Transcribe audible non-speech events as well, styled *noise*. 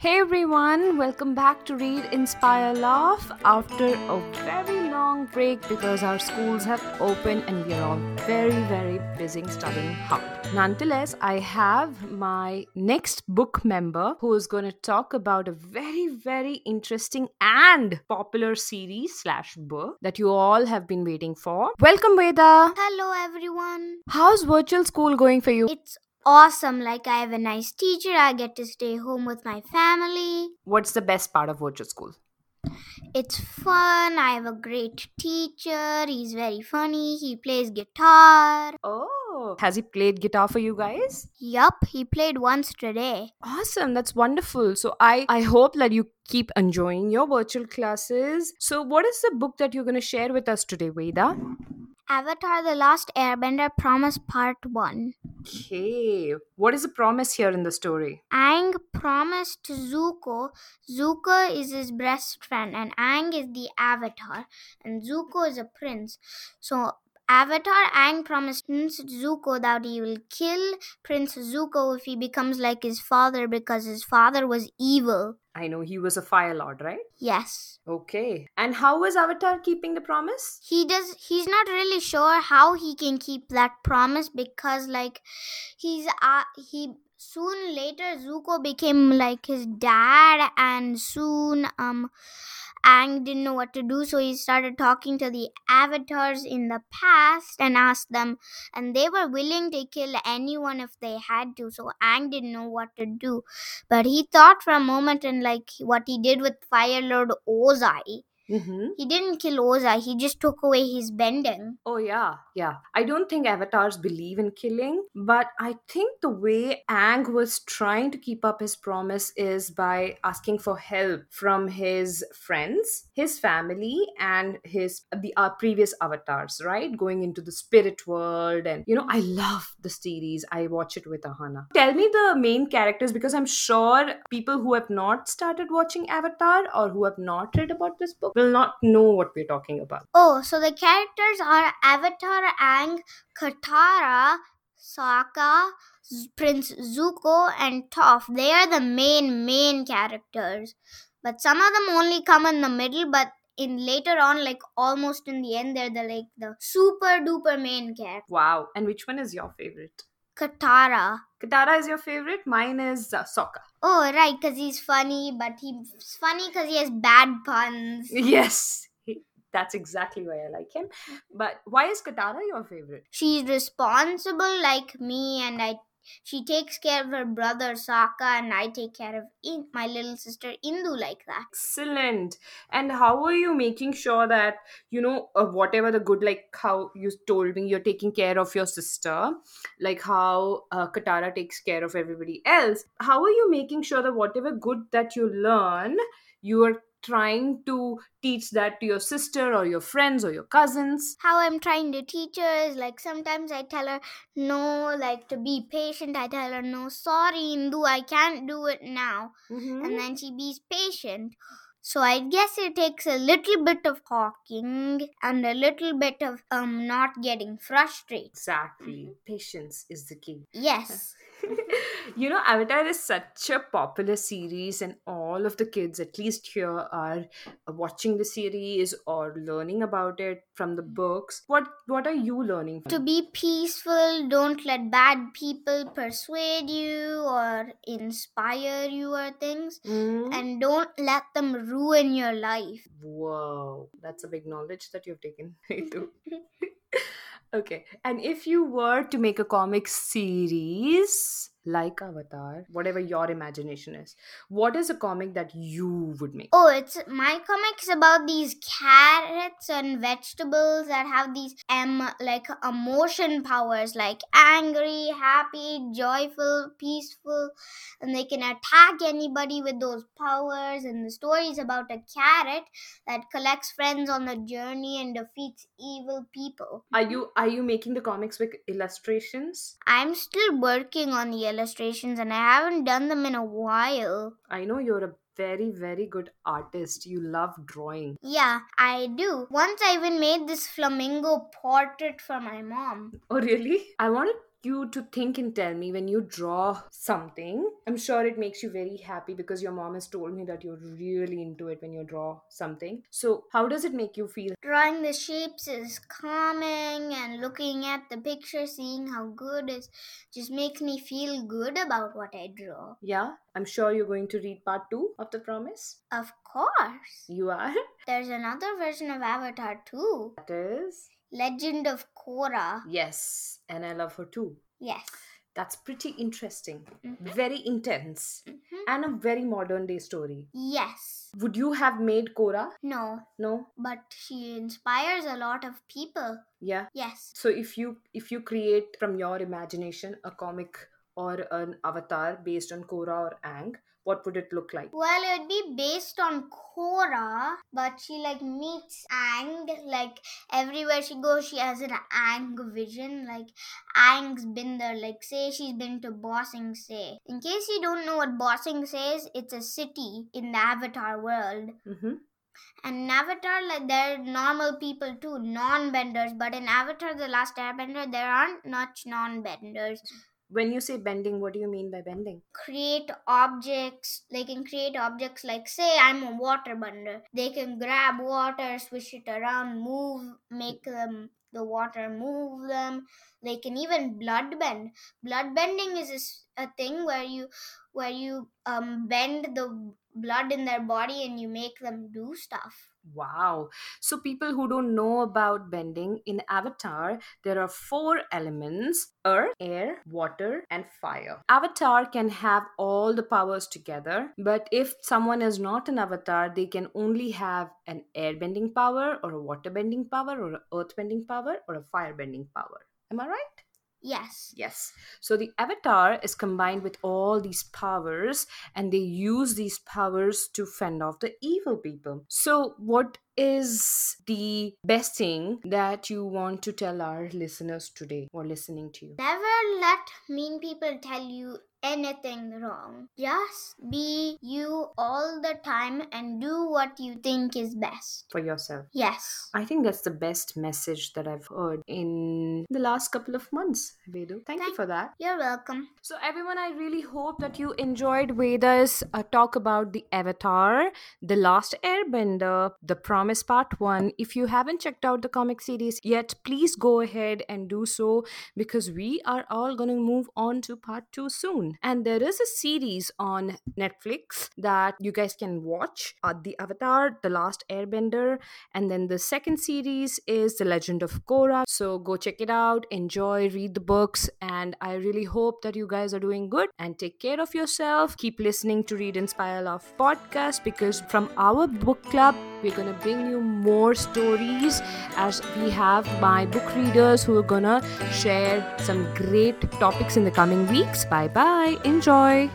Hey everyone, welcome back to Read, Inspire, Laugh after a very long break because our schools have opened and we are all very, very busy studying hard. Nonetheless, I have my next book member who is going to talk about a very, very interesting and popular series slash book that you all have been waiting for. Welcome, Veda. Hello everyone. How's virtual school going for you? It's awesome. Like I have a nice teacher. I get to stay home with my family. What's the best part of virtual school? It's fun. I have a great teacher. He's very funny. He plays guitar. Oh, has he played guitar for you guys? Yup, he played once today. Awesome, that's wonderful. So I I hope that you keep enjoying your virtual classes. So what is the book that you're going to share with us today, Veda? Avatar The Last Airbender Promise Part 1. Okay. What is the promise here in the story? Aang promised Zuko. Zuko is his best friend, and Aang is the Avatar, and Zuko is a prince. So Avatar Aang promised Prince Zuko that he will kill Prince Zuko if he becomes like his father because his father was evil. I know he was a fire lord, right? Yes. Okay. And how was Avatar keeping the promise? He does he's not really sure how he can keep that promise because like he's uh, he soon later Zuko became like his dad and soon um Aang didn't know what to do, so he started talking to the avatars in the past and asked them, and they were willing to kill anyone if they had to. So Aang didn't know what to do, but he thought for a moment and like what he did with Fire Lord Ozai. Mm-hmm. He didn't kill Ozai, he just took away his bending. Oh, yeah, yeah. I don't think avatars believe in killing, but I think the way Aang was trying to keep up his promise is by asking for help from his friends, his family, and his the uh, previous avatars, right? Going into the spirit world, and you know, I love the series. I watch it with Ahana. Tell me the main characters because I'm sure people who have not started watching Avatar or who have not read about this book will not know what we're talking about. Oh, so the characters are Avatar Aang, Katara, Sokka, Prince Zuko, and Toph. They are the main main characters. But some of them only come in the middle, but in later on, like almost in the end, they're the like the super duper main character. Wow. And which one is your favorite? Katara. Katara is your favorite. Mine is uh, Sokka. Oh, right, because he's funny, but he's funny because he has bad puns. *laughs* Yes. he- That's exactly why I like him. But why is Katara your favorite? She's responsible like me, and I. She takes care of her brother Sokka, and I take care of in, my little sister Indu like that. Excellent. And how are you making sure that, you know, uh, whatever the good, like how you told me, you're taking care of your sister, like how uh, Katara takes care of everybody else? How are you making sure that whatever good that you learn, you are trying to teach that to your sister or your friends or your cousins? How I'm trying to teach her is like sometimes I tell her no, like to be patient. I tell her no, sorry, Indu, I can't do it now. Mhm. and then she be patient. So I guess it takes a little bit of talking and a little bit of um not getting frustrated. Exactly. Patience is the key. Yes. *laughs* you know, Avatar is such a popular series, and all of the kids, at least here, are watching the series or learning about it from the books. What What are you learning? To be peaceful, don't let bad people persuade you or inspire you or things. Mm? And don't let them ruin your life. Whoa, that's a big knowledge that you've taken *laughs* into. *laughs* okay, and if you were to make a comic series like Avatar, whatever your imagination is, what is a comic that you would make? Oh, it's my comics about these carrots and vegetables that have these um like emotion powers like angry, happy, joyful, peaceful, and they can attack anybody with those powers. And the story is about a carrot that collects friends on the journey and defeats evil people. Are you are you making the comics with illustrations? I'm still working on the illustrations and I haven't done them in a while. I know you're a very very good artist. You love drawing. Yeah, I do. Once I even made this flamingo portrait for my mom. Oh really? I want to you to think and tell me when you draw something. I'm sure it makes you very happy because your mom has told me that you're really into it when you draw something. So, how does it make you feel? Drawing the shapes is calming, and looking at the picture, seeing how good is, just makes me feel good about what I draw. Yeah, I'm sure you're going to read part two of The Promise. Of course. You are? There's another version of Avatar too. That is? Legend of Korra. Yes, and I love her too. Yes. That's pretty interesting, Mhm. very intense, Mhm. and a very modern day story. Yes. Would you have made Korra? No, No? but she inspires a lot of people. Yeah. Yes. So if you if you create from your imagination a comic or an avatar based on Korra or Aang, what would it look like? Well, it would be based on Korra, but she like meets Aang. Like everywhere she goes, she has an Aang vision. Like Aang's been there. Like say she's been to Ba Sing Se. In case you don't know what Ba Sing Se is, it's a city in the Avatar world. Mm-hmm. And in Avatar, like they're normal people too, non-benders. But in Avatar: The Last Airbender, there aren't much non-benders. When you say bending, what do you mean by bending? create objects they can create objects like say i'm a water bender. They can grab water swish it around move make them the water move them. They can even blood bend. Blood bending is a thing where you where you um bend the blood in their body and you make them do stuff Wow. So, people who don't know about bending, in Avatar, there are four elements earth, air, water, and fire. Avatar can have all the powers together, but if someone is not an avatar, they can only have an air bending power, or a water bending power, or an earth bending power, or a fire bending power. Am I right? Yes Yes. So the avatar is combined with all these powers and they use these powers to fend off the evil people. So, what is the best thing that you want to tell our listeners today or listening to you? Never let mean people tell you anything wrong. Just be you all the time and do what you think is best. For yourself. Yes. I think that's the best message that I've heard in the last couple of months, Vedu. Thank you for that. You're welcome. So, everyone, I really hope that you enjoyed Veda's uh, talk about the Avatar, The Last Airbender, The Promise Part 1. If you haven't checked out the comic series yet, please go ahead and do so because we are all going to move on to Part 2 soon. And there is a series on Netflix that you guys can watch uh, The Avatar, The Last Airbender, and then the second series is The Legend of Korra. So, go check it out, enjoy, read the books, and I really hope that you guys are doing good and take care of yourself. Keep listening to Read Inspire Love podcast because from our book club, we're gonna bring you more stories as we have my book readers who are gonna share some great topics in the coming weeks. Bye bye, enjoy.